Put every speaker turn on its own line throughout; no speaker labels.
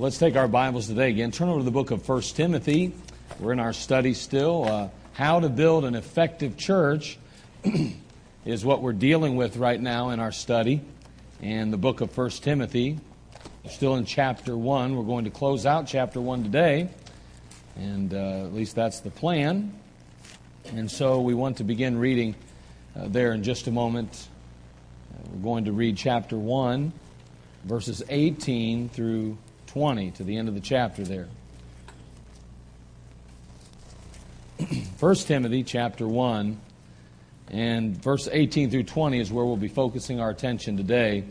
Let's take our Bibles today again. Turn over to the book of 1 Timothy. We're in our study still. Uh, how to build an effective church is what we're dealing with right now in our study. And the book of 1 Timothy, we're still in chapter 1. We're going to close out chapter 1 today. And uh, at least that's the plan. And so we want to begin reading uh, there in just a moment. Uh, we're going to read chapter 1, verses 18 through 20 to the end of the chapter there. 1 Timothy chapter 1 and verse 18 through 20 is where we'll be focusing our attention today.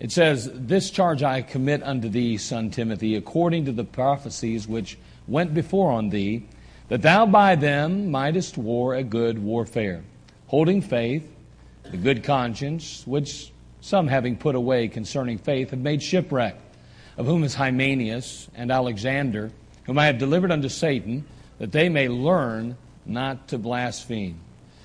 It says, This charge I commit unto thee, son Timothy, according to the prophecies which went before on thee, that thou by them mightest war a good warfare, holding faith, the good conscience, which some having put away concerning faith have made shipwreck of whom is Hymenaeus and Alexander, whom I have delivered unto Satan, that they may learn not to blaspheme.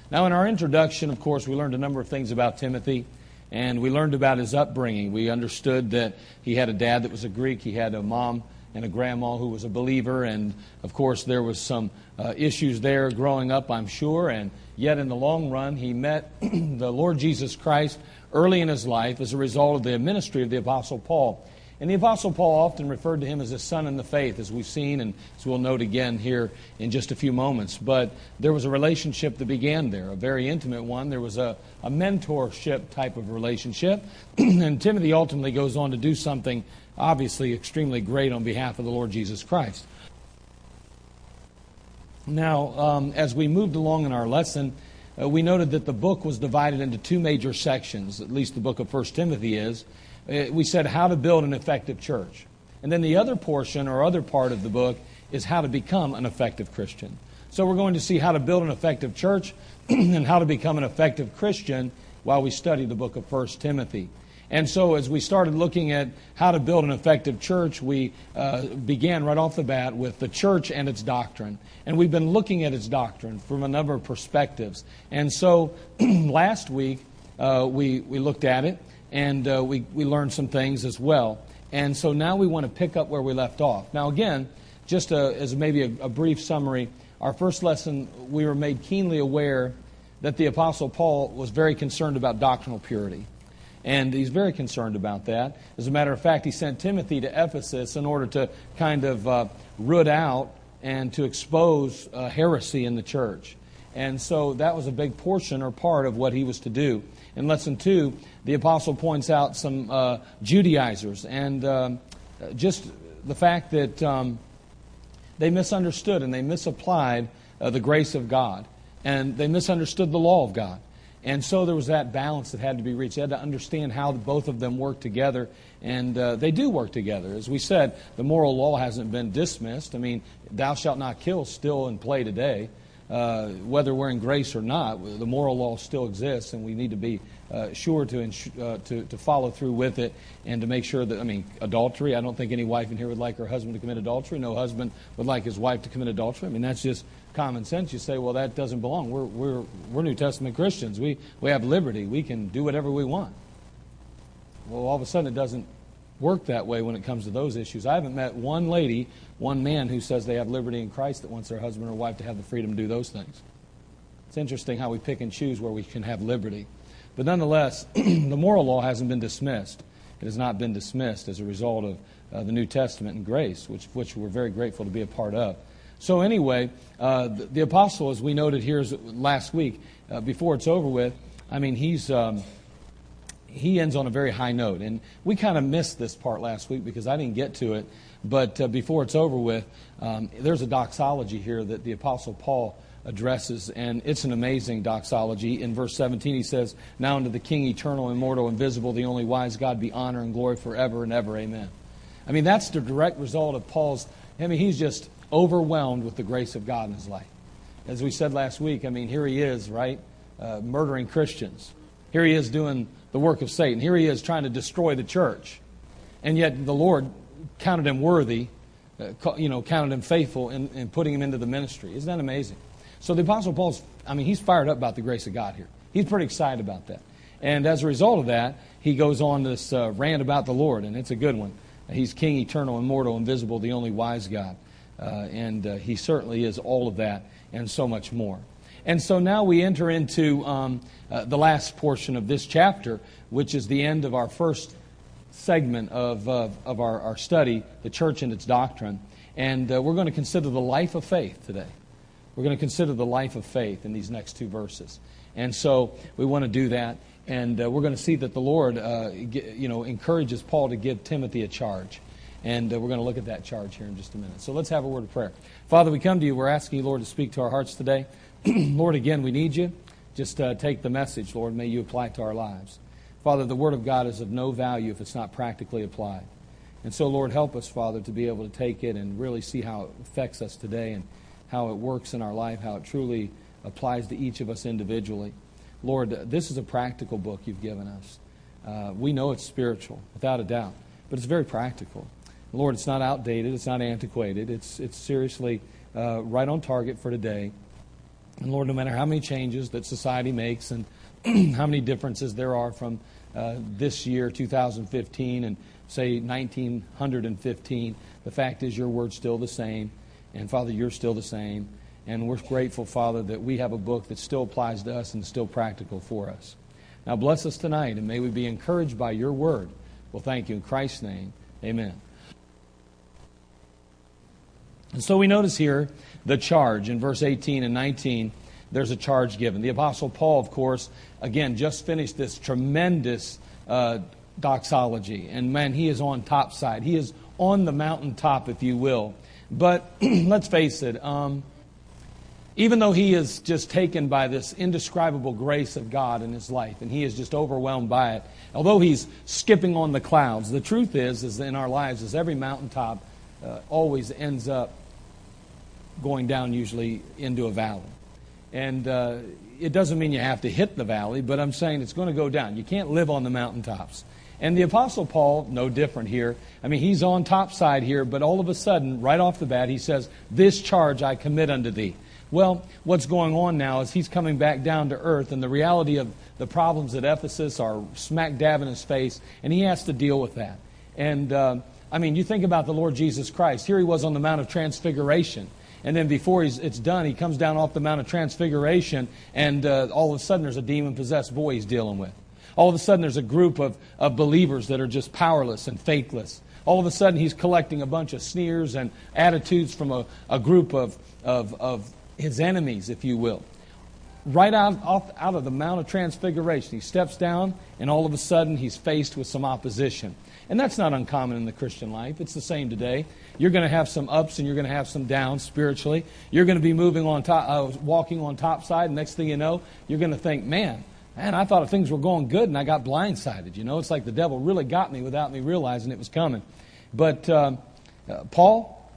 Now, in our introduction, of course, we learned a number of things about Timothy, and we learned about his upbringing. We understood that he had a dad that was a Greek, he had a mom and a grandma who was a believer, and of course, there was some uh, issues there growing up, I'm sure, and yet in the long run, he met the Lord Jesus Christ early in his life as a result of the ministry of the Apostle Paul. And the Apostle Paul often referred to him as a son in the faith, as we've seen, and as we'll note again here in just a few moments. But there was a relationship that began there, a very intimate one. There was a, a mentorship type of relationship. and Timothy ultimately goes on to do something obviously extremely great on behalf of the Lord Jesus Christ. Now, um, as we moved along in our lesson, uh, we noted that the book was divided into two major sections, at least the book of 1 Timothy is. Uh, we said how to build an effective church. And then the other portion or other part of the book is how to become an effective Christian. So we're going to see how to build an effective church and how to become an effective Christian while we study the book of 1 Timothy. And so, as we started looking at how to build an effective church, we uh, began right off the bat with the church and its doctrine. And we've been looking at its doctrine from a number of perspectives. And so, last week, uh, we, we looked at it and uh, we, we learned some things as well. And so now we want to pick up where we left off. Now, again, just a, as maybe a, a brief summary, our first lesson, we were made keenly aware that the Apostle Paul was very concerned about doctrinal purity. And he's very concerned about that. As a matter of fact, he sent Timothy to Ephesus in order to kind of uh, root out and to expose uh, heresy in the church. And so that was a big portion or part of what he was to do. In lesson two, the apostle points out some uh, Judaizers and um, just the fact that um, they misunderstood and they misapplied uh, the grace of God and they misunderstood the law of God. And so there was that balance that had to be reached. They had to understand how both of them work together, and uh, they do work together. As we said, the moral law hasn't been dismissed. I mean, thou shalt not kill still in play today uh, whether we're in grace or not, the moral law still exists, and we need to be uh, sure to, ins- uh, to, to follow through with it and to make sure that, I mean, adultery, I don't think any wife in here would like her husband to commit adultery. No husband would like his wife to commit adultery. I mean, that's just common sense. You say, well, that doesn't belong. We're, we're, we're New Testament Christians. We, we have liberty. We can do whatever we want. Well, all of a sudden, it doesn't work that way when it comes to those issues. I haven't met one lady, one man who says they have liberty in Christ that wants their husband or wife to have the freedom to do those things. It's interesting how we pick and choose where we can have liberty. But nonetheless, the moral law hasn't been dismissed. It has not been dismissed as a result of uh, the New Testament and grace, which, which we're very grateful to be a part of. So, anyway, uh, the, the, apostle, as we noted here last week, uh, before it's over with, I mean, he's. Um, he ends on a very high note. And we kind of missed this part last week because I didn't get to it. But uh, before it's over with, um, there's a doxology here that the Apostle Paul addresses, and it's an amazing doxology. In verse 17, he says, Now unto the King, eternal, immortal, invisible, the only wise God, be honor and glory forever and ever. Amen. I mean, that's the direct result of Paul's, I mean, he's just overwhelmed with the grace of God in his life. As we said last week, I mean, here he is, right? Uh, murdering Christians. Here he is doing the work of Satan. Here he is trying to destroy the church. And yet the Lord counted him worthy, uh, you know, counted him faithful in, in putting him into the ministry. Isn't that amazing? So the Apostle Paul's, I mean, he's fired up about the grace of God here. He's pretty excited about that. And as a result of that, he goes on this uh, rant about the Lord, and it's a good one. He's King, eternal, immortal, invisible, the only wise God. Uh, and uh, He certainly is all of that and so much more. And so now we enter into um, uh, the last portion of this chapter, which is the end of our first segment of, of our, our study, the church and its doctrine. And uh, we're going to consider the life of faith today. We're going to consider the life of faith in these next two verses. And so we want to do that. And uh, we're going to see that the Lord, uh, you know, encourages Paul to give Timothy a charge. And uh, we're going to look at that charge here in just a minute. So let's have a word of prayer. Father, we come to you. We're asking you, Lord, to speak to our hearts today. Lord, again, we need you. Just uh, take the message, Lord. May you apply it to our lives. Father, the Word of God is of no value if it's not practically applied. And so, Lord, help us, Father, to be able to take it and really see how it affects us today and how it works in our life, how it truly applies to each of us individually. Lord, this is a practical book you've given us. Uh, we know it's spiritual, without a doubt, but it's very practical. Lord, it's not outdated, it's not antiquated, it's, it's seriously uh, right on target for today. And Lord, no matter how many changes that society makes and how many differences there are from uh, this year, 2015, and say 1915, the fact is your word's still the same. And Father, you're still the same. And we're grateful, Father, that we have a book that still applies to us and is still practical for us. Now bless us tonight, and may we be encouraged by your word. Well, thank you. In Christ's name, amen. And so we notice here the charge in verse 18 and 19. There's a charge given. The Apostle Paul, of course, again, just finished this tremendous uh, doxology. And man, he is on top side. He is on the mountaintop, if you will. But let's face it, um, even though he is just taken by this indescribable grace of God in his life, and he is just overwhelmed by it, although he's skipping on the clouds, the truth is, is in our lives, is every mountaintop uh, always ends up going down usually into a valley. And uh, it doesn't mean you have to hit the valley, but I'm saying it's going to go down. You can't live on the mountaintops. And the Apostle Paul, no different here. I mean, he's on top side here, but all of a sudden, right off the bat, he says, This charge I commit unto thee. Well, what's going on now is he's coming back down to earth, and the reality of the problems at Ephesus are smack dab in his face, and he has to deal with that. And, uh, I mean, you think about the Lord Jesus Christ. Here he was on the Mount of Transfiguration. And then before it's done, he comes down off the Mount of Transfiguration, and uh, all of a sudden there's a demon possessed boy he's dealing with. All of a sudden, there's a group of, of believers that are just powerless and faithless. All of a sudden, he's collecting a bunch of sneers and attitudes from a, a group of, of, of his enemies, if you will. Right out, off, out of the Mount of Transfiguration, he steps down, and all of a sudden, he's faced with some opposition. And that's not uncommon in the Christian life. It's the same today. You're going to have some ups and you're going to have some downs spiritually. You're going to be moving on top, uh, walking on top side. Next thing you know, you're going to think, man, man, I thought things were going good and I got blindsided. You know, it's like the devil really got me without me realizing it was coming. But um, uh, Paul,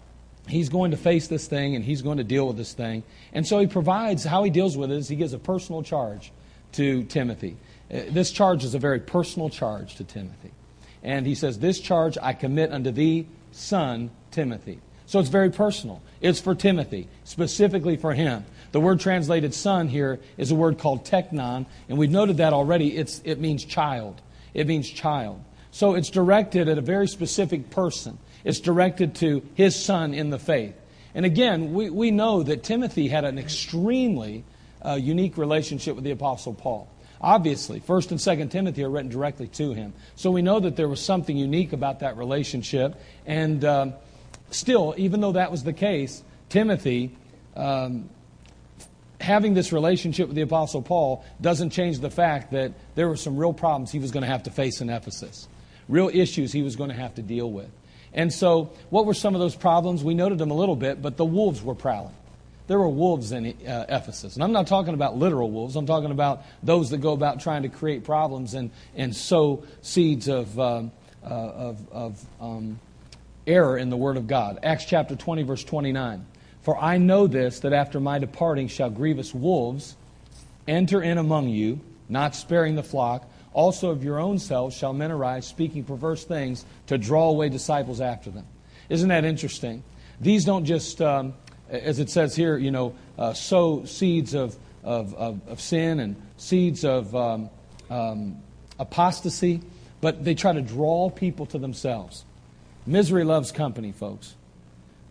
he's going to face this thing and he's going to deal with this thing. And so he provides how he deals with it is he gives a personal charge to Timothy. Uh, this charge is a very personal charge to Timothy. And he says, This charge I commit unto thee, son Timothy. So it's very personal. It's for Timothy, specifically for him. The word translated son here is a word called teknon, and we've noted that already. It's, it means child. It means child. So it's directed at a very specific person. It's directed to his son in the faith. And again, we, we know that Timothy had an extremely uh, unique relationship with the Apostle Paul. Obviously, 1st and 2nd Timothy are written directly to him. So we know that there was something unique about that relationship. And um, still, even though that was the case, Timothy um, having this relationship with the Apostle Paul doesn't change the fact that there were some real problems he was going to have to face in Ephesus, real issues he was going to have to deal with. And so, what were some of those problems? We noted them a little bit, but the wolves were prowling. There were wolves in uh, Ephesus. And I'm not talking about literal wolves, I'm talking about those that go about trying to create problems and, and sow seeds of, um, uh, of, of um, error in the Word of God. Acts chapter 20, verse 29. For I know this, that after my departing shall grievous wolves enter in among you, not sparing the flock. Also of your own selves shall men arise, speaking perverse things, to draw away disciples after them. Isn't that interesting? These don't just, um, as it says here, you know, uh, sow seeds of, of, of, of, sin and seeds of um, um, apostasy, but they try to draw people to themselves. Misery loves company, folks.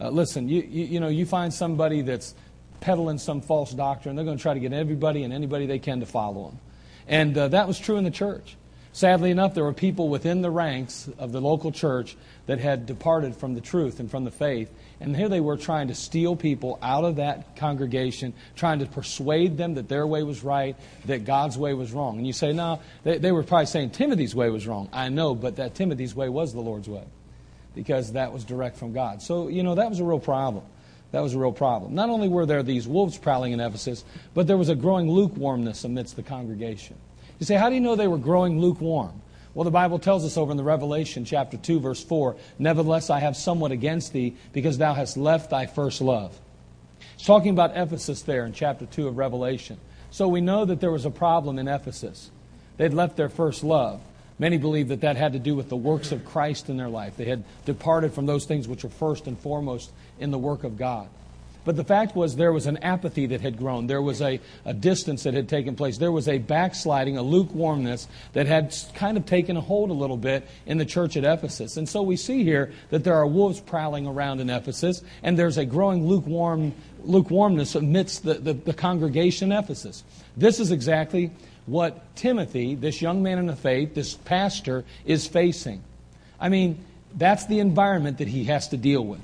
Uh, listen, you, you, you know, you find somebody that's peddling some false doctrine, they're going to try to get everybody and anybody they can to follow them. And uh, that was true in the church. Sadly enough, there were people within the ranks of the local church that had departed from the truth and from the faith. And here they were trying to steal people out of that congregation, trying to persuade them that their way was right, that God's way was wrong. And you say, no, they, they were probably saying Timothy's way was wrong. I know, but that Timothy's way was the Lord's way because that was direct from God. So, you know, that was a real problem. That was a real problem. Not only were there these wolves prowling in Ephesus, but there was a growing lukewarmness amidst the congregation. You say, how do you know they were growing lukewarm? Well, the Bible tells us over in the Revelation chapter 2, verse 4 Nevertheless, I have somewhat against thee, because thou hast left thy first love. It's talking about Ephesus there in chapter 2 of Revelation. So we know that there was a problem in Ephesus. They'd left their first love. Many believe that that had to do with the works of Christ in their life. They had departed from those things which are first and foremost in the work of God. But the fact was, there was an apathy that had grown. There was a, a distance that had taken place. There was a backsliding, a lukewarmness that had kind of taken a hold a little bit in the church at Ephesus. And so we see here that there are wolves prowling around in Ephesus, and there's a growing lukewarm, lukewarmness amidst the, the, the congregation in Ephesus. This is exactly what Timothy, this young man in the faith, this pastor, is facing. I mean, that's the environment that he has to deal with.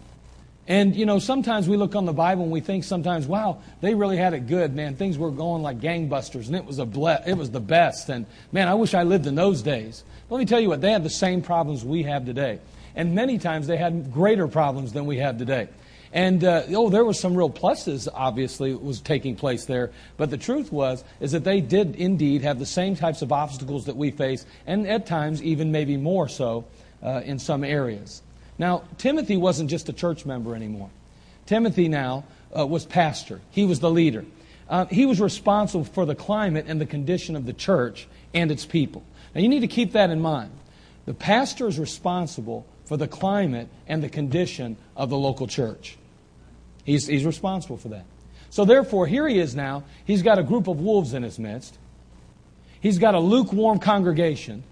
And, you know, sometimes we look on the Bible and we think sometimes, wow, they really had it good, man. Things were going like gangbusters and it was, a ble- it was the best. And, man, I wish I lived in those days. Let me tell you what, they had the same problems we have today. And many times they had greater problems than we have today. And uh, oh, there were some real pluses, obviously, was taking place there. But the truth was is that they did indeed have the same types of obstacles that we face, and at times even maybe more so uh, in some areas. Now, Timothy wasn't just a church member anymore. Timothy now uh, was pastor. He was the leader. Uh, he was responsible for the climate and the condition of the church and its people. Now, you need to keep that in mind. The pastor is responsible for the climate and the condition of the local church. He's, he's responsible for that. So, therefore, here he is now. He's got a group of wolves in his midst. He's got a lukewarm congregation.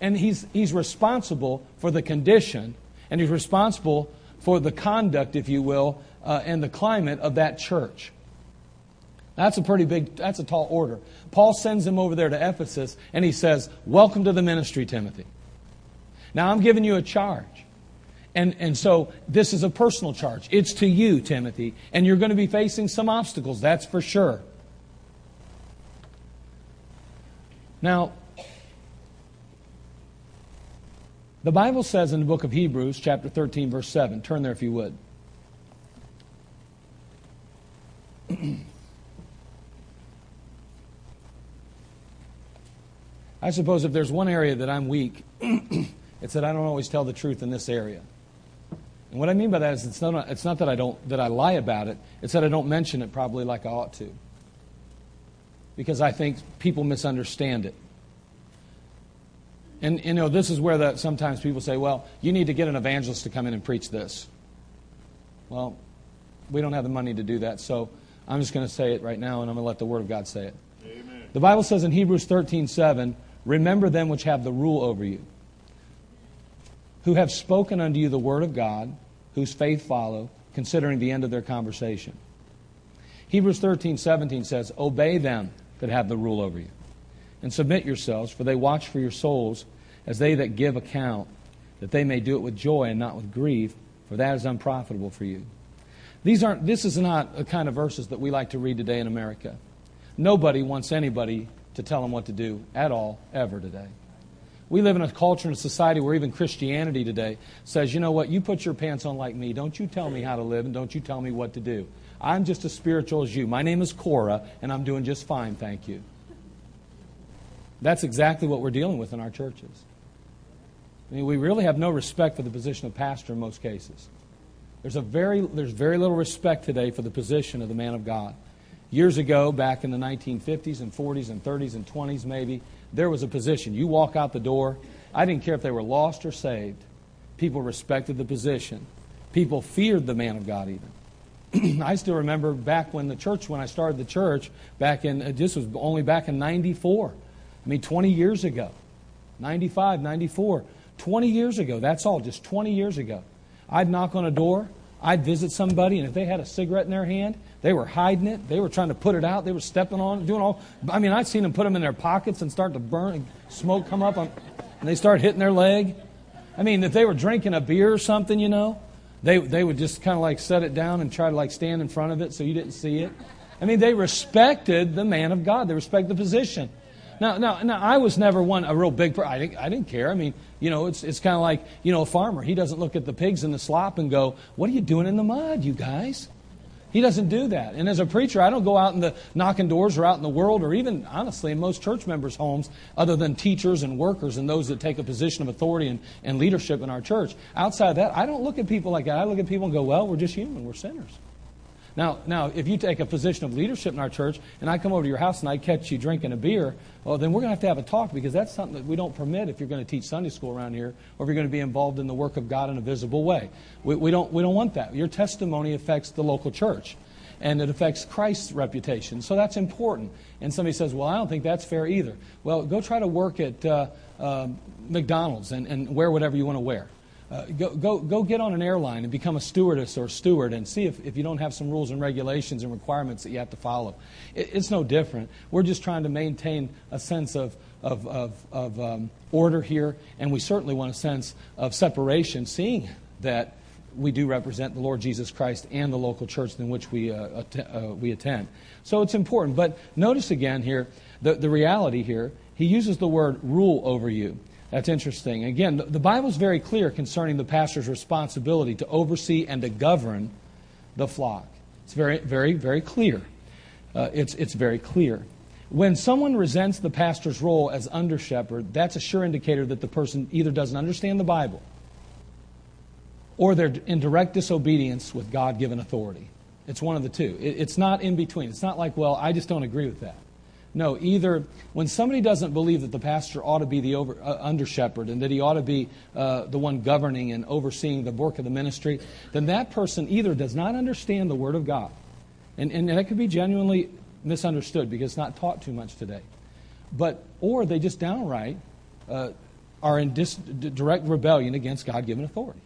And he's, he's responsible for the condition, and he's responsible for the conduct, if you will, uh, and the climate of that church. That's a pretty big, that's a tall order. Paul sends him over there to Ephesus, and he says, Welcome to the ministry, Timothy. Now, I'm giving you a charge. And, and so this is a personal charge. It's to you, Timothy. And you're going to be facing some obstacles, that's for sure. Now, the Bible says in the book of Hebrews, chapter 13, verse 7, turn there if you would. I suppose if there's one area that I'm weak, it's that I don't always tell the truth in this area. And what I mean by that is it's not, it's not that I don't that I lie about it, it's that I don't mention it probably like I ought to. Because I think people misunderstand it. And you know, this is where that sometimes people say, well, you need to get an evangelist to come in and preach this. Well, we don't have the money to do that, so I'm just going to say it right now, and I'm going to let the Word of God say it. Amen. The Bible says in Hebrews 13 7, remember them which have the rule over you, who have spoken unto you the Word of God whose faith follow, considering the end of their conversation. Hebrews 13, 17 says, Obey them that have the rule over you, and submit yourselves, for they watch for your souls as they that give account, that they may do it with joy and not with grief, for that is unprofitable for you. These aren't, this is not a kind of verses that we like to read today in America. Nobody wants anybody to tell them what to do at all, ever today. We live in a culture and a society where even Christianity today says, you know what, you put your pants on like me. Don't you tell me how to live and don't you tell me what to do. I'm just as spiritual as you. My name is Cora and I'm doing just fine, thank you. That's exactly what we're dealing with in our churches. I mean, we really have no respect for the position of pastor in most cases. There's, a very, there's very little respect today for the position of the man of God. Years ago, back in the 1950s and 40s and 30s and 20s, maybe, there was a position. You walk out the door, I didn't care if they were lost or saved. People respected the position. People feared the man of God, even. I still remember back when the church, when I started the church, back in, uh, this was only back in 94. I mean, 20 years ago. 95, 94. 20 years ago, that's all, just 20 years ago. I'd knock on a door, I'd visit somebody, and if they had a cigarette in their hand, they were hiding it. They were trying to put it out. They were stepping on it, doing all. I mean, I'd seen them put them in their pockets and start to burn, and smoke come up, and they start hitting their leg. I mean, if they were drinking a beer or something, you know, they, they would just kind of like set it down and try to like stand in front of it so you didn't see it. I mean, they respected the man of God. They respected the position. Now, now, now, I was never one a real big. I didn't, I didn't care. I mean, you know, it's it's kind of like you know a farmer. He doesn't look at the pigs in the slop and go, "What are you doing in the mud, you guys?" He doesn't do that. And as a preacher, I don't go out in the knocking doors or out in the world or even, honestly, in most church members' homes, other than teachers and workers and those that take a position of authority and, and leadership in our church. Outside of that, I don't look at people like that. I look at people and go, well, we're just human. We're sinners. Now, now, if you take a position of leadership in our church and I come over to your house and I catch you drinking a beer, well, then we're going to have to have a talk because that's something that we don't permit if you're going to teach Sunday school around here or if you're going to be involved in the work of God in a visible way. We, we, don't, we don't want that. Your testimony affects the local church and it affects Christ's reputation. So that's important. And somebody says, well, I don't think that's fair either. Well, go try to work at uh, uh, McDonald's and, and wear whatever you want to wear. Uh, go, go, go get on an airline and become a stewardess or steward and see if, if you don't have some rules and regulations and requirements that you have to follow. It, it's no different. We're just trying to maintain a sense of, of, of, of um, order here, and we certainly want a sense of separation, seeing that we do represent the Lord Jesus Christ and the local church in which we, uh, att- uh, we attend. So it's important. But notice again here the, the reality here. He uses the word rule over you. That's interesting. Again, the Bible is very clear concerning the pastor's responsibility to oversee and to govern the flock. It's very, very, very clear. Uh, it's, it's very clear. When someone resents the pastor's role as under shepherd, that's a sure indicator that the person either doesn't understand the Bible or they're in direct disobedience with God given authority. It's one of the two. It, it's not in between. It's not like, well, I just don't agree with that. No, either when somebody doesn't believe that the pastor ought to be the over, uh, under shepherd and that he ought to be uh, the one governing and overseeing the work of the ministry, then that person either does not understand the Word of God, and, and that could be genuinely misunderstood because it's not taught too much today, but or they just downright uh, are in dis- direct rebellion against God given authority.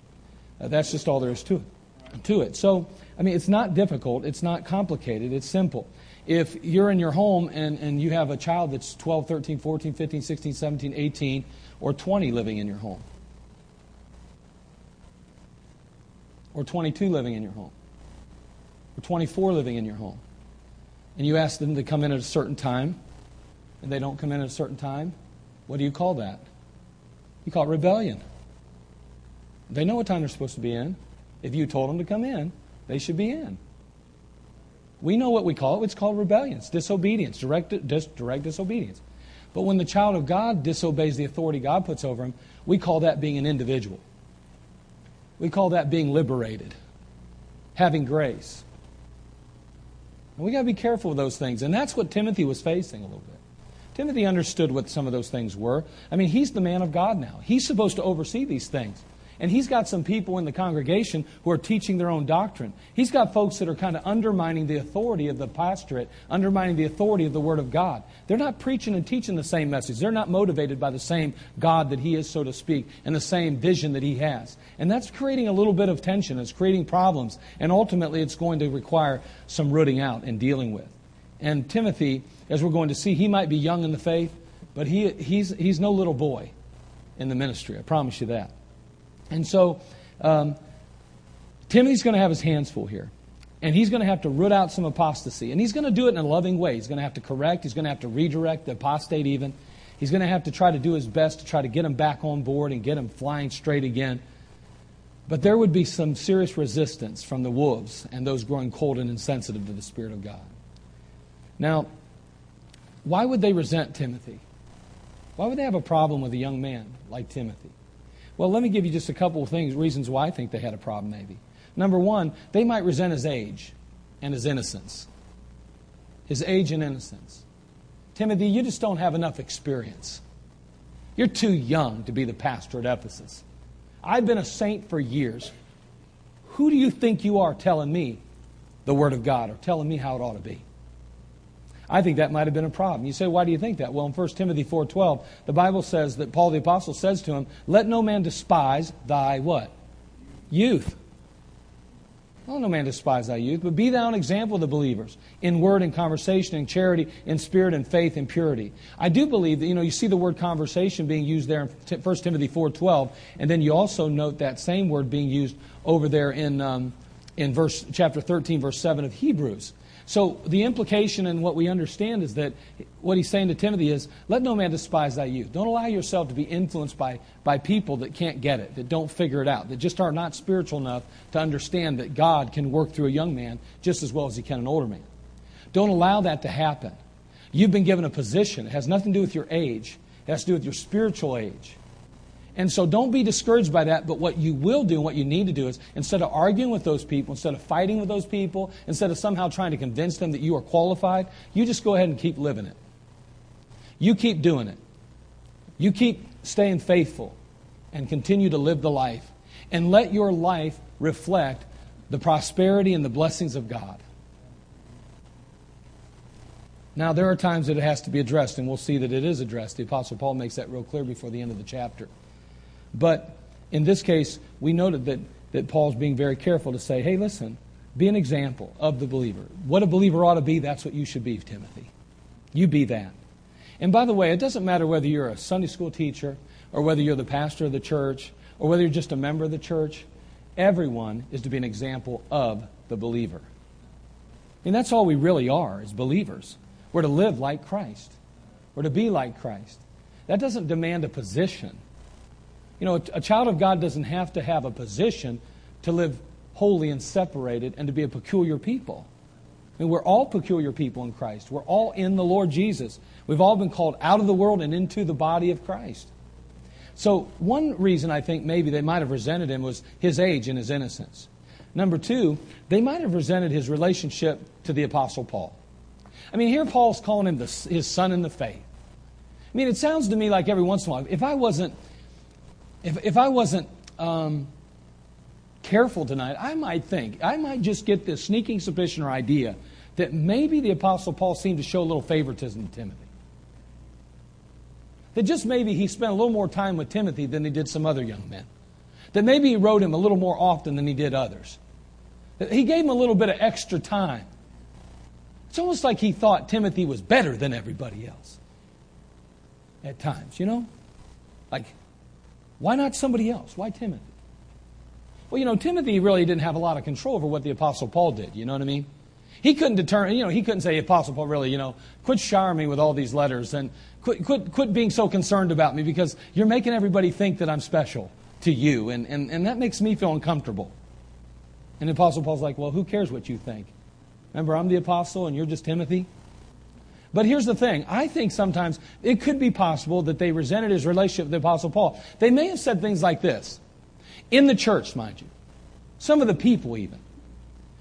Uh, that's just all there is to it. To it. So, I mean, it's not difficult. It's not complicated. It's simple. If you're in your home and, and you have a child that's 12, 13, 14, 15, 16, 17, 18, or 20 living in your home, or 22 living in your home, or 24 living in your home, and you ask them to come in at a certain time, and they don't come in at a certain time, what do you call that? You call it rebellion. They know what time they're supposed to be in. If you told them to come in, they should be in. We know what we call it. It's called rebellion. It's disobedience, direct, dis, direct disobedience. But when the child of God disobeys the authority God puts over him, we call that being an individual. We call that being liberated, having grace. And we got to be careful with those things. And that's what Timothy was facing a little bit. Timothy understood what some of those things were. I mean, he's the man of God now. He's supposed to oversee these things. And he's got some people in the congregation who are teaching their own doctrine. He's got folks that are kind of undermining the authority of the pastorate, undermining the authority of the Word of God. They're not preaching and teaching the same message. They're not motivated by the same God that he is, so to speak, and the same vision that he has. And that's creating a little bit of tension. It's creating problems. And ultimately, it's going to require some rooting out and dealing with. And Timothy, as we're going to see, he might be young in the faith, but he, he's, he's no little boy in the ministry. I promise you that. And so um, Timothy's going to have his hands full here. And he's going to have to root out some apostasy. And he's going to do it in a loving way. He's going to have to correct. He's going to have to redirect the apostate even. He's going to have to try to do his best to try to get him back on board and get him flying straight again. But there would be some serious resistance from the wolves and those growing cold and insensitive to the Spirit of God. Now, why would they resent Timothy? Why would they have a problem with a young man like Timothy? Well, let me give you just a couple of things, reasons why I think they had a problem, maybe. Number one, they might resent his age and his innocence. His age and innocence. Timothy, you just don't have enough experience. You're too young to be the pastor at Ephesus. I've been a saint for years. Who do you think you are telling me the Word of God or telling me how it ought to be? I think that might have been a problem. You say, why do you think that? Well, in 1 Timothy 4.12, the Bible says that Paul the Apostle says to him, let no man despise thy what? Youth. Well, no man despise thy youth, but be thou an example the believers in word and conversation, in charity, in spirit and faith and purity. I do believe that, you know, you see the word conversation being used there in 1 Timothy 4.12, and then you also note that same word being used over there in, um, in verse, chapter 13, verse 7 of Hebrews. So the implication and what we understand is that what he's saying to Timothy is, let no man despise thy youth. Don't allow yourself to be influenced by, by people that can't get it, that don't figure it out, that just are not spiritual enough to understand that God can work through a young man just as well as he can an older man. Don't allow that to happen. You've been given a position. It has nothing to do with your age. It has to do with your spiritual age. And so don't be discouraged by that, but what you will do what you need to do is instead of arguing with those people, instead of fighting with those people, instead of somehow trying to convince them that you are qualified, you just go ahead and keep living it. You keep doing it. You keep staying faithful and continue to live the life. And let your life reflect the prosperity and the blessings of God. Now, there are times that it has to be addressed, and we'll see that it is addressed. The Apostle Paul makes that real clear before the end of the chapter. But in this case, we noted that, that Paul's being very careful to say, hey, listen, be an example of the believer. What a believer ought to be, that's what you should be, Timothy. You be that. And by the way, it doesn't matter whether you're a Sunday school teacher or whether you're the pastor of the church or whether you're just a member of the church. Everyone is to be an example of the believer. Mean, that's all we really are as believers. We're to live like Christ. We're to be like Christ. That doesn't demand a position. You know, a, child of God doesn't have to have a position to live holy and separated and to be a peculiar people. I mean, we're all peculiar people in Christ. We're all in the Lord Jesus. We've all been called out of the world and into the body of Christ. So, one reason I think maybe they might have resented him was his age and his innocence. Number two, they might have resented his relationship to the Apostle Paul. I mean, here Paul's calling him the, his son in the faith. I mean, it sounds to me like every once in a while, if I wasn't if, if I wasn't um, careful tonight, I might think, I might just get this sneaking suspicion or idea that maybe the Apostle Paul seemed to show a little favoritism to Timothy. That just maybe he spent a little more time with Timothy than he did some other young men. That maybe he wrote him a little more often than he did others. That he gave him a little bit of extra time. It's almost like he thought Timothy was better than everybody else. At times, you know? Like, why not somebody else? Why Timothy? Well, you know, Timothy really didn't have a lot of control over what the Apostle Paul did. You know what I mean? He couldn't determine, you know, he couldn't say, Apostle Paul, really, you know, quit showering me with all these letters and quit, quit, quit being so concerned about me because you're making everybody think that I'm special to you. And, and, and that makes me feel uncomfortable. And the Apostle Paul's like, well, who cares what you think? Remember, I'm the apostle and you're just Timothy? But here's the thing I think sometimes it could be possible that they resented his relationship with the Apostle Paul. They may have said things like this in the church, mind you, some of the people even.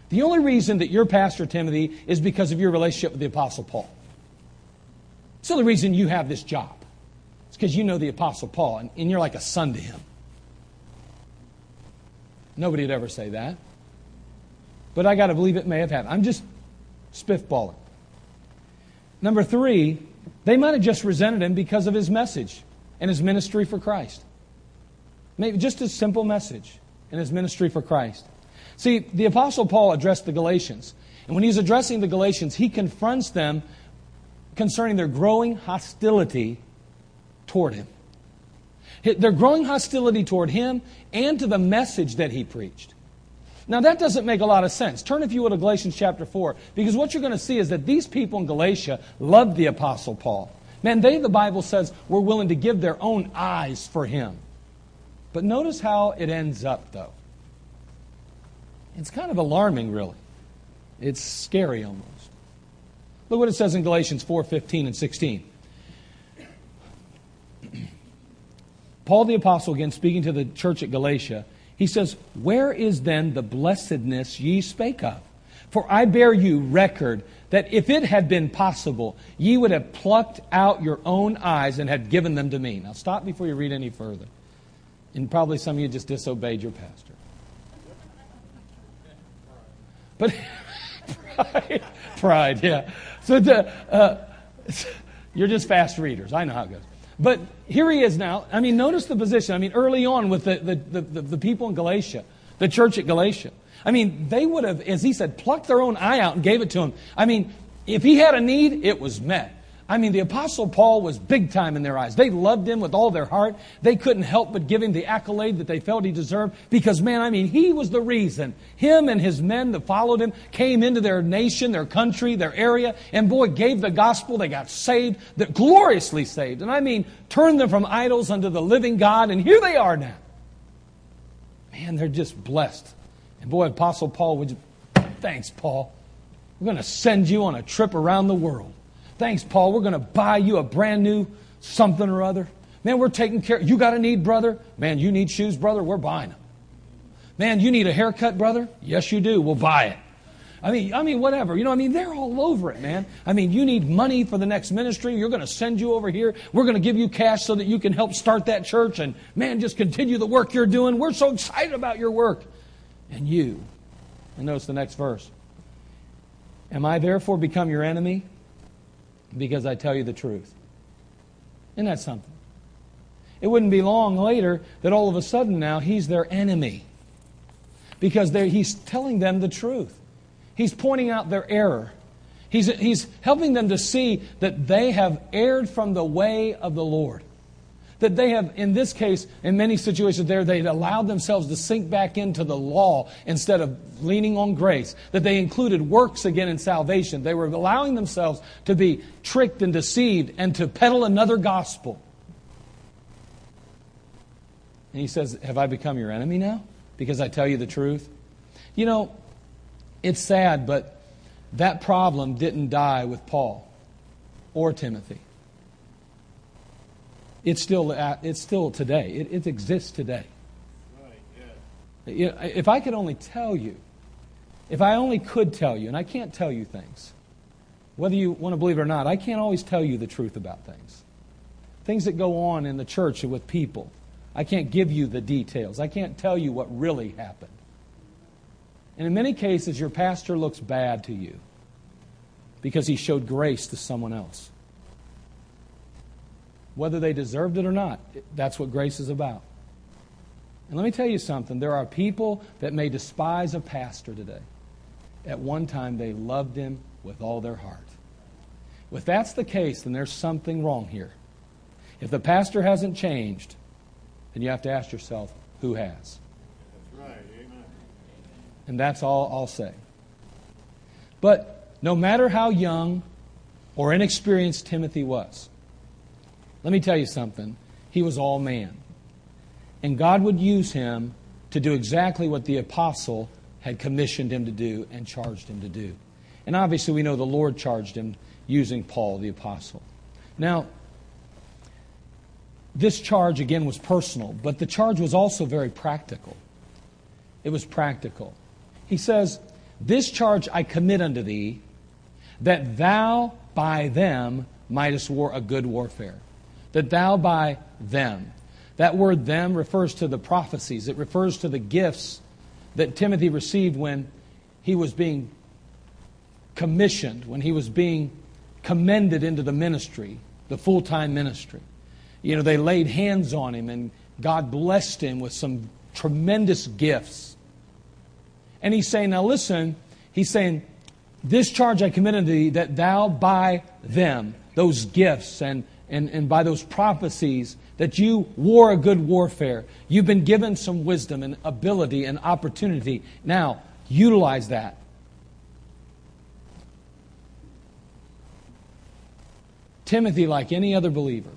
The only reason that you're Pastor Timothy is because of your relationship with the Apostle Paul. It's the only reason you have this job. It's because you know the Apostle Paul and, and you're like a son to him. Nobody would ever say that. But I got to believe it may have happened. I'm just spiffballing. Number three, they might have just resented him because of his message and his ministry for Christ. Maybe just a simple message and his ministry for Christ. See, the Apostle Paul addressed the Galatians. And when he's addressing the Galatians, he confronts them concerning their growing hostility toward him. Their growing hostility toward him and to the message that he preached. Now, that doesn't make a lot of sense. Turn, if you would, to Galatians chapter 4, because what you're going to see is that these people in Galatia loved the Apostle Paul. Man, they, the Bible says, were willing to give their own eyes for him. But notice how it ends up, though. It's kind of alarming, really. It's scary almost. Look what it says in Galatians 4 15 and 16. Paul the Apostle, again speaking to the church at Galatia, he says, Where is then the blessedness ye spake of? For I bear you record that if it had been possible, ye would have plucked out your own eyes and had given them to me. Now stop before you read any further. And probably some of you just disobeyed your pastor. But pride. pride, yeah. So the, uh, you're just fast readers. I know how it goes. But here he is now. I mean, notice the position. I mean, early on with the, the, the, the people in Galatia, the church at Galatia. I mean, they would have, as he said, plucked their own eye out and gave it to him. I mean, if he had a need, it was met. I mean, the Apostle Paul was big time in their eyes. They loved him with all their heart. They couldn't help but give him the accolade that they felt he deserved because, man, I mean, he was the reason. Him and his men that followed him came into their nation, their country, their area, and boy, gave the gospel. They got saved, gloriously saved. And I mean, turned them from idols unto the living God, and here they are now. Man, they're just blessed. And boy, Apostle Paul would, you? thanks, Paul. We're going to send you on a trip around the world. Thanks, Paul. We're going to buy you a brand new something or other. Man, we're taking care. You got a need, brother? Man, you need shoes, brother? We're buying them. Man, you need a haircut, brother? Yes, you do. We'll buy it. I mean, I mean, whatever. You know, I mean, they're all over it, man. I mean, you need money for the next ministry. You're going to send you over here. We're going to give you cash so that you can help start that church and, man, just continue the work you're doing. We're so excited about your work. And you. And notice the next verse. Am I therefore become your enemy? Because I tell you the truth. Isn't that something? It wouldn't be long later that all of a sudden now he's their enemy because he's telling them the truth. He's pointing out their error. He's, he's helping them to see that they have erred from the way of the Lord that they have, in this case, in many situations there, they allowed themselves to sink back into the law instead of leaning on grace. That they included works again in salvation. They were allowing themselves to be tricked and deceived and to peddle another gospel. And he says, Have I become your enemy now? Because I tell you the truth? You know, it's sad, but that problem didn't die with Paul or Timothy. It's still, uh, it's still today. It, it exists today. Right, yeah. if I could only tell you, if I only could tell you, and I can't tell you things, whether you want to believe it or not, I can't always tell you the truth about things. Things that go on in the church with people. I can't give you the details. I can't tell you what really happened. And in many cases, your pastor looks bad to you because he showed grace to someone else whether they deserved it or not. That's what grace is about. And let me tell you something there are people that may despise a pastor today. At one time, they loved him with all their heart. If that's the case, then there's something wrong here. If the pastor hasn't changed, then you have to ask yourself, who has? That's right. Amen. And that's all I'll say. But no matter how young or inexperienced Timothy was, let me tell you something. He was all man. And God would use him to do exactly what the apostle had commissioned him to do and charged him to do. And obviously, we know the Lord charged him using Paul the apostle. Now, this charge again was personal, but the charge was also very practical. It was practical. He says, This charge I commit unto thee, that thou by them mightest war a good warfare that thou by them. That word them refers to the prophecies, it refers to the gifts that Timothy received when he was being commissioned, when he was being commended into the ministry, the full time ministry. You know, they laid hands on him and God blessed him with some tremendous gifts. And he's saying, now listen, he's saying, this charge I commit unto thee, that thou by them, those gifts and and, and by those prophecies that you war a good warfare. You've been given some wisdom and ability and opportunity. Now, utilize that. Timothy, like any other believer,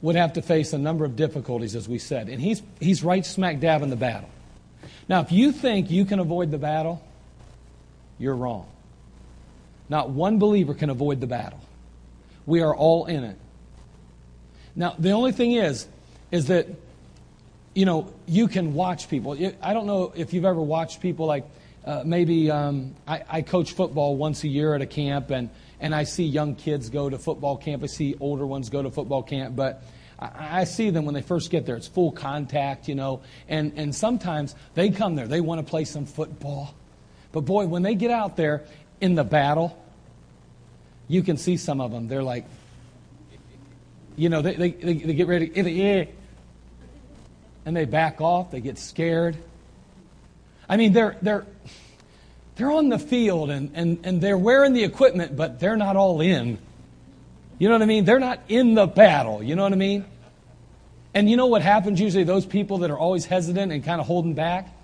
would have to face a number of difficulties, as we said. And he's, he's right smack dab in the battle. Now, if you think you can avoid the battle, you're wrong. Not one believer can avoid the battle. We are all in it. Now, the only thing is, is that, you know, you can watch people. I don't know if you've ever watched people like uh, maybe um, I, I coach football once a year at a camp, and, and I see young kids go to football camp. I see older ones go to football camp, but I, see them when they first get there. It's full contact, you know, and, and sometimes they come there. They want to play some football. But boy, when they get out there in the battle, you can see some of them. They're like, you know, they, they, they, get ready, and they back off, they get scared. I mean, they're, they're, they're on the field and, and, and they're wearing the equipment, but they're not all in. You know what I mean? They're not in the battle. You know what I mean? And you know what happens usually? Those people that are always hesitant and kind of holding back,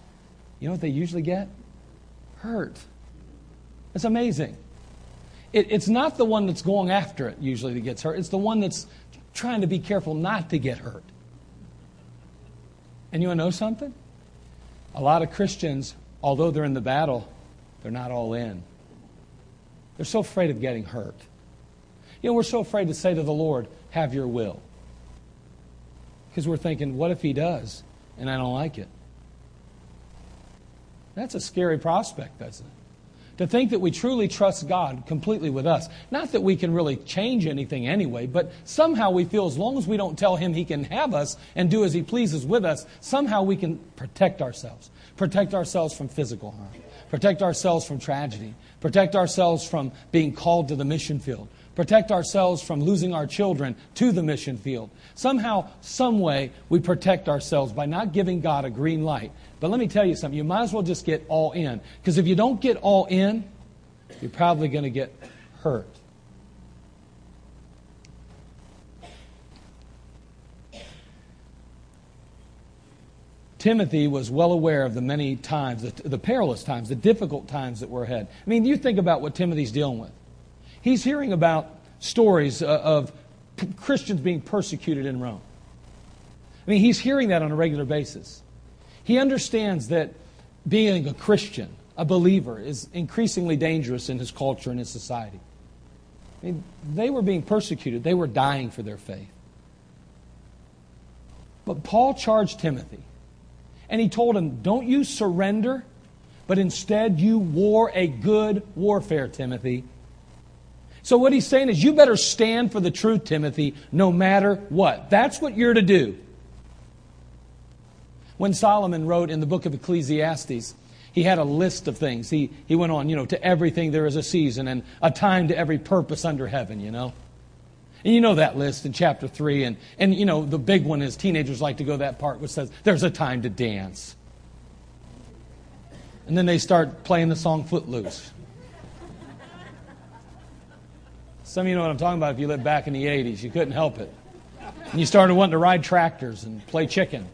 you know what they usually get? Hurt. It's amazing. It, it's not the one that's going after it usually that gets hurt, it's the one that's trying to be careful not to get hurt. And you want to know something? A lot of Christians, although they're in the battle, they're not all in. They're so afraid of getting hurt. You know, we're so afraid to say to the Lord, Have your will. Because we're thinking, What if He does and I don't like it? That's a scary prospect, doesn't it? To think that we truly trust God completely with us. Not that we can really change anything anyway, but somehow we feel as long as we don't tell Him He can have us and do as He pleases with us, somehow we can protect ourselves. Protect ourselves from physical harm. Protect ourselves from tragedy. Protect ourselves from being called to the mission field. Protect ourselves from losing our children to the mission field. Somehow, some way, we protect ourselves by not giving God a green light. But let me tell you something. You might as well just get all in. Because if you don't get all in, you're probably going to get hurt. Timothy was well aware of the many times, the, the, perilous times, the difficult times that were ahead. I mean, you think about what Timothy's dealing with. He's hearing about stories uh, of Christians being persecuted in Rome. I mean, he's hearing that on a regular basis. He understands that being a Christian, a believer, is increasingly dangerous in his culture and his society. I mean, they were being persecuted, they were dying for their faith. But Paul charged Timothy and he told him, Don't you surrender, but instead you war a good warfare, Timothy. So what he's saying is, you better stand for the truth, Timothy, no matter what. That's what you're to do. When Solomon wrote in the book of Ecclesiastes, he had a list of things. He, he went on, you know, to everything there is a season and a time to every purpose under heaven, you know. And you know that list in chapter 3. And, and, you know, the big one is teenagers like to go that part which says, there's a time to dance. And then they start playing the song Footloose. Some of you know what I'm talking about if you lived back in the 80s. You couldn't help it. And you started wanting to ride tractors and play chicken.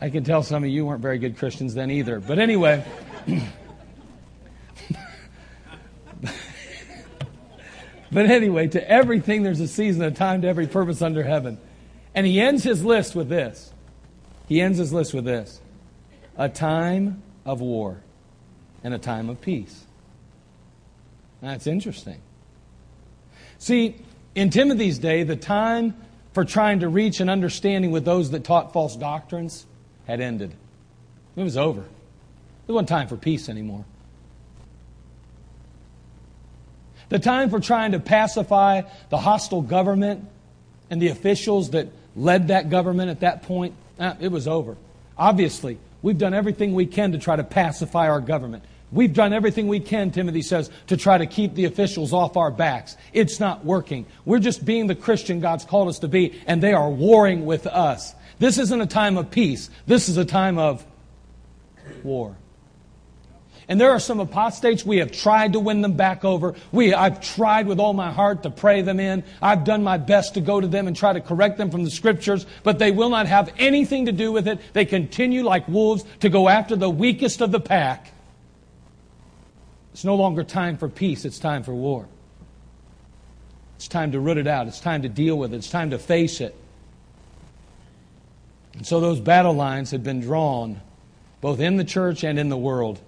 I can tell some of you weren't very good Christians then either. But anyway. But anyway, to everything there's a season, a time to every purpose under heaven. And he ends his list with this. He ends his list with this a time of war and a time of peace. That's interesting. See, in Timothy's day, the time for trying to reach an understanding with those that taught false doctrines had ended. It was over. There wasn't time for peace anymore. The time for trying to pacify the hostile government and the officials that led that government at that point, eh, it was over. Obviously, we've done everything we can to try to pacify our government. We've done everything we can, Timothy says, to try to keep the officials off our backs. It's not working. We're just being the Christian God's called us to be, and they are warring with us. This isn't a time of peace. This is a time of war. And there are some apostates, we have tried to win them back over. We, I've tried with all my heart to pray them in. I've done my best to go to them and try to correct them from the scriptures, but they will not have anything to do with it. They continue like wolves to go after the weakest of the pack. It's no longer time for peace, it's time for war. It's time to root it out, it's time to deal with it, it's time to face it. And so those battle lines had been drawn both in the church and in the world.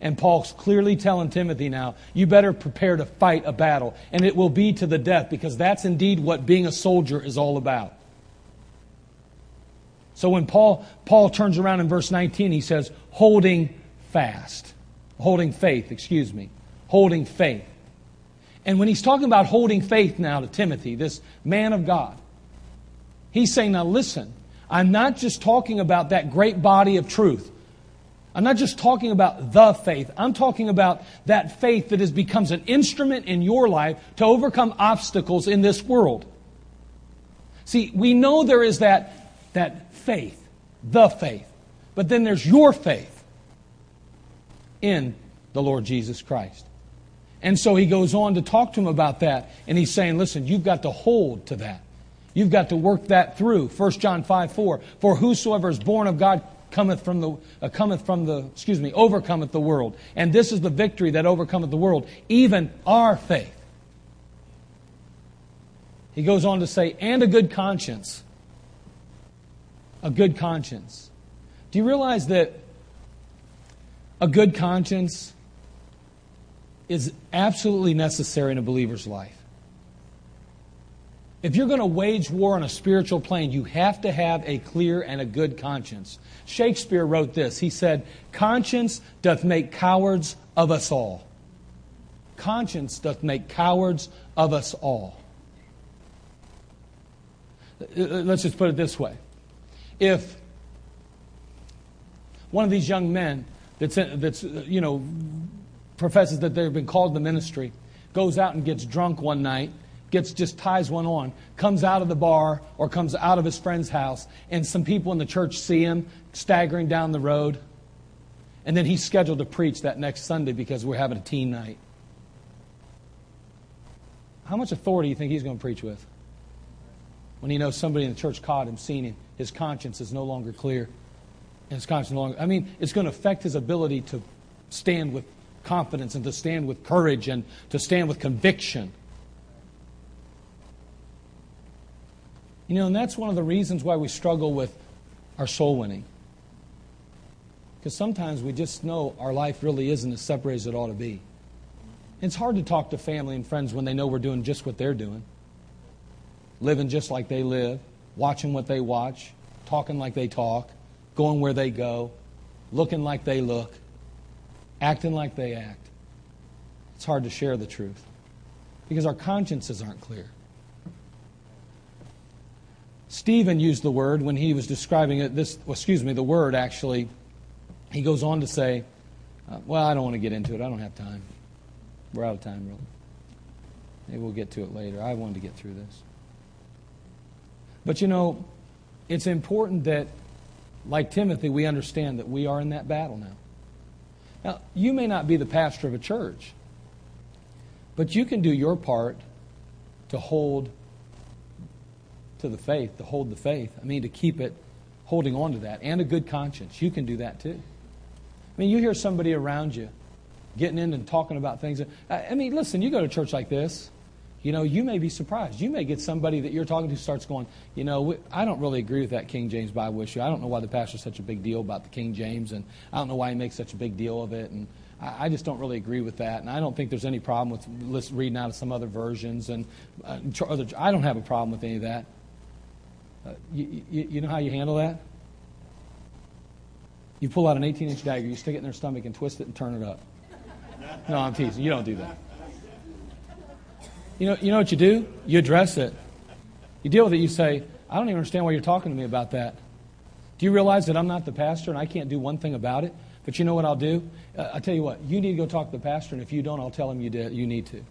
And Paul's clearly telling Timothy now, you better prepare to fight a battle, and it will be to the death, because that's indeed what being a soldier is all about. So when Paul, Paul turns around in verse 19, he says, holding fast. Holding faith, excuse me. Holding faith. And when he's talking about holding faith now to Timothy, this man of God, he's saying, now listen, I'm not just talking about that great body of truth. I'm not just talking about the faith. I'm talking about that faith that has becomes an instrument in your life to overcome obstacles in this world. See, we know there is that, that faith, the faith, but then there's your faith in the Lord Jesus Christ. And so he goes on to talk to him about that, and he's saying, listen, you've got to hold to that. You've got to work that through. 1 John 5 4. For whosoever is born of God cometh from the uh, cometh from the excuse me overcometh the world and this is the victory that overcometh the world even our faith he goes on to say and a good conscience a good conscience do you realize that a good conscience is absolutely necessary in a believer's life if you're going to wage war on a spiritual plane, you have to have a clear and a good conscience. Shakespeare wrote this. He said, Conscience doth make cowards of us all. Conscience doth make cowards of us all. Let's just put it this way. If one of these young men that's, that's you know, professes that they've been called to ministry goes out and gets drunk one night gets just ties one on, comes out of the bar or comes out of his friend's house, and some people in the church see him staggering down the road. And then he's scheduled to preach that next Sunday because we're having a teen night. How much authority do you think he's going to preach with? When he knows somebody in the church caught him, seen him, his conscience is no longer clear. And his conscience no longer, I mean, it's going to affect his ability to stand with confidence and to stand with courage and to stand with conviction. You know, and that's one of the reasons why we struggle with our soul winning. Because sometimes we just know our life really isn't as separate as it ought to be. It's hard to talk to family and friends when they know we're doing just what they're doing, living just like they live, watching what they watch, talking like they talk, going where they go, looking like they look, acting like they act. It's hard to share the truth because our consciences aren't clear. Stephen used the word when he was describing it. This, excuse me, the word actually. He goes on to say, uh, "Well, I don't want to get into it. I don't have time. We're out of time, really. Maybe we'll get to it later. I wanted to get through this." But you know, it's important that, like Timothy, we understand that we are in that battle now. Now, you may not be the pastor of a church, but you can do your part to hold to the faith, to hold the faith. I mean, to keep it, holding on to that, and a good conscience. You can do that too. I mean, you hear somebody around you getting in and talking about things. I mean, listen, you go to church like this, you know, you may be surprised. You may get somebody that you're talking to starts going, you know, I don't really agree with that King James Bible issue. I don't know why the pastor's such a big deal about the King James, and I don't know why he makes such a big deal of it, and I just don't really agree with that. And I don't think there's any problem with reading out of some other versions, and uh, I don't have a problem with any of that. Uh, you, know how you handle that? You pull out an 18 inch dagger, you stick it in their stomach, and twist it and turn it up. No, I'm teasing. You don't do that. You know, you know what you do? You address it. You deal with it. You say, I don't even understand why you're talking to me about that. Do you realize that I'm not the pastor and I can't do one thing about it? But you know what I'll do? Uh, I'll tell you what. You need to go talk to the pastor, and if you don't, I'll tell him you, did, you need to.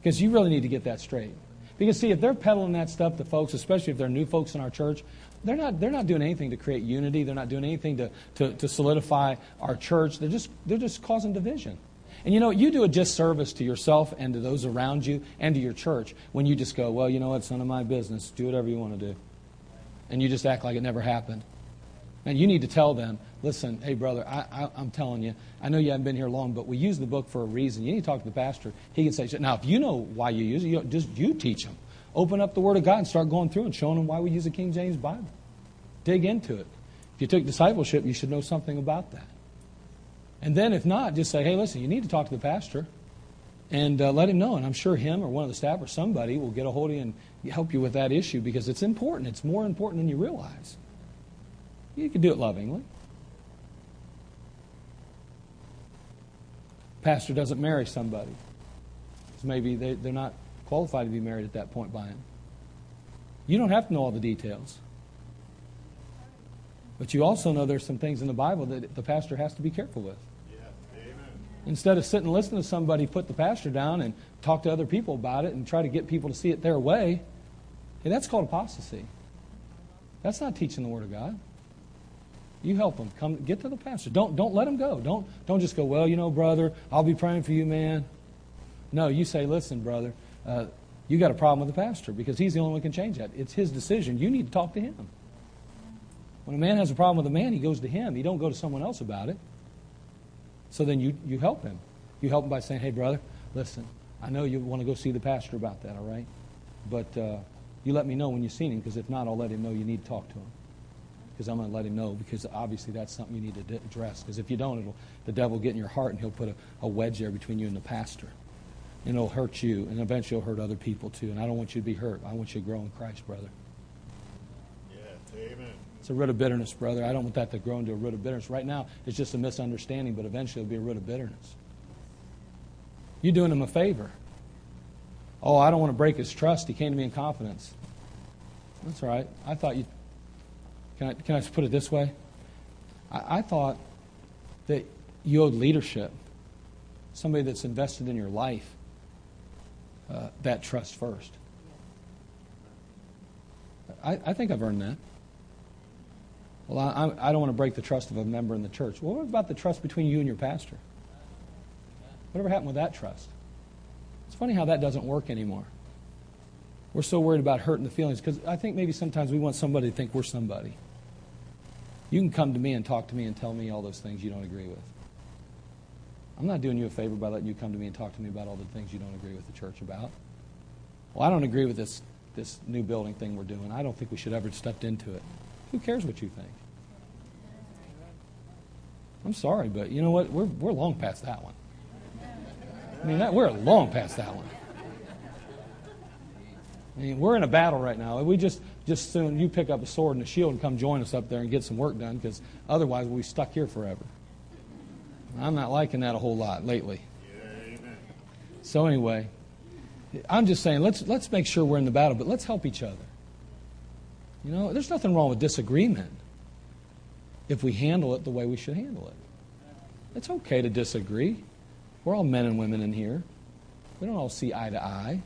Because you really need to get that straight. Because see, if they're peddling that stuff to folks, especially if they're new folks in our church, they're not, they're not doing anything to create unity. They're not doing anything to, to, to solidify our church. They're just, they're just causing division. And you know, you do a disservice to yourself and to those around you and to your church when you just go, well, you know what, it's none of my business. Do whatever you want to do. And you just act like it never happened. And you need to tell them, listen, hey, brother, I, am telling you, I know you haven't been here long, but we use the book for a reason. You need to talk to the pastor. He can say, now, if you know why you use it, you just you teach them. Open up the Word of God and start going through and showing them why we use the King James Bible. Dig into it. If you took discipleship, you should know something about that. And then, if not, just say, hey, listen, you need to talk to the pastor and uh, let him know. And I'm sure him or one of the staff or somebody will get a hold of you and help you with that issue because it's important. It's more important than you realize. You can do it lovingly. Pastor doesn't marry somebody. Maybe they, they're not qualified to be married at that point by him. You don't have to know all the details. But you also know there's some things in the Bible that the pastor has to be careful with. Instead of sitting and listening to somebody put the pastor down and talk to other people about it and try to get people to see it their way, hey, that's called apostasy. That's not teaching the Word of God. You help them. Come get to the pastor. Don't don't let them go. Don't don't just go. Well, you know, brother, I'll be praying for you, man. No, you say, listen, brother, uh, you got a problem with the pastor because he's the only one who can change that. It's his decision. You need to talk to him. When a man has a problem with a man, he goes to him. He don't go to someone else about it. So then you, you help him. You help him by saying, hey, brother, listen, I know you want to go see the pastor about that, all right? But uh, you let me know when you've seen him because if not, I'll let him know you need to talk to him because I'm going to let him know because obviously that's something you need to address. Because if you don't, it'll, the devil will get in your heart and he'll put a, a wedge there between you and the pastor. And it'll hurt you, and eventually it'll hurt other people too. And I don't want you to be hurt. I want you to grow in Christ, brother.
Yeah, amen.
It's a root of bitterness, brother. I don't want that to grow into a root of bitterness. Right now, it's just a misunderstanding, but eventually it'll be a root of bitterness. You're doing him a favor. Oh, I don't want to break his trust. He came to me in confidence. That's all right. I thought you can I, can I just put it this way? I, I thought that you owed leadership, somebody that's invested in your life, uh, that trust first. I, I, think I've earned that. Well, I, I, don't want to break the trust of a member in the church. Well, what about the trust between you and your pastor? Whatever happened with that trust? It's funny how that doesn't work anymore. We're so worried about hurting the feelings because I think maybe sometimes we want somebody to think we're somebody. You can come to me and talk to me and tell me all those things you don't agree with. I'm not doing you a favor by letting you come to me and talk to me about all the things you don't agree with the church about. Well, I don't agree with this, this new building thing we're doing. I don't think we should ever stepped into it. Who cares what you think? I'm sorry, but you know what? We're, we're long past that one. I mean, that, we're long past that one. I mean, we're in a battle right now. We just just soon you pick up a sword and a shield and come join us up there and get some work done because otherwise we'll be stuck here forever. I'm not liking that a whole lot lately. So anyway, I'm just saying let's let's make sure we're in the battle, but let's help each other. You know, there's nothing wrong with disagreement if we handle it the way we should handle it. It's okay to disagree. We're all men and women in here. We don't all see eye to eye.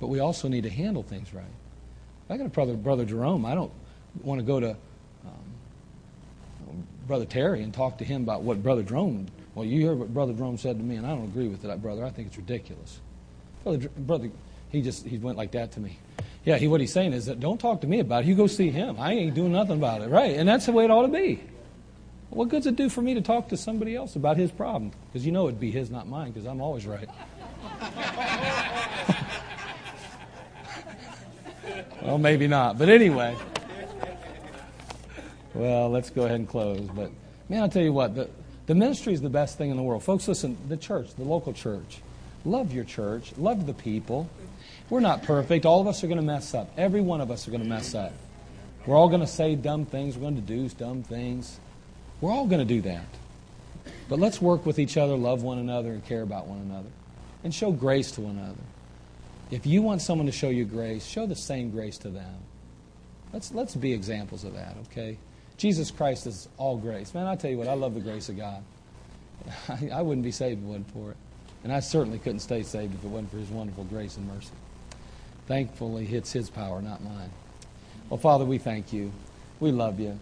But we also need to handle things right. I got a brother, brother Jerome. I don't want to go to um, Brother Terry and talk to him about what Brother Jerome. Well, you heard what Brother Jerome said to me, and I don't agree with it, brother. I think it's ridiculous. Brother, brother, he just he went like that to me. Yeah, he, what he's saying is that don't talk to me about it. You go see him. I ain't doing nothing about it, right? And that's the way it ought to be. What good's it do for me to talk to somebody else about his problem? Because you know it'd be his, not mine, because I'm always right. well, maybe not. But anyway. Well, let's go ahead and close. But man, I'll tell you what, the, the ministry is the best thing in the world. Folks, listen, the church, the local church. Love your church. Love the people. We're not perfect. All of us are going to mess up. Every one of us are going to mess up. We're all going to say dumb things. We're going to do dumb things. We're all going to do that. But let's work with each other, love one another, and care about one another. And show grace to one another. If you want someone to show you grace, show the same grace to them. Let's, let's be examples of that, okay? Jesus Christ is all grace. Man, I tell you what, I love the grace of God. I, I wouldn't be saved if it wasn't for it. And I certainly couldn't stay saved if it wasn't for His wonderful grace and mercy. Thankfully, it's His power, not mine. Well, Father, we thank you. We love you.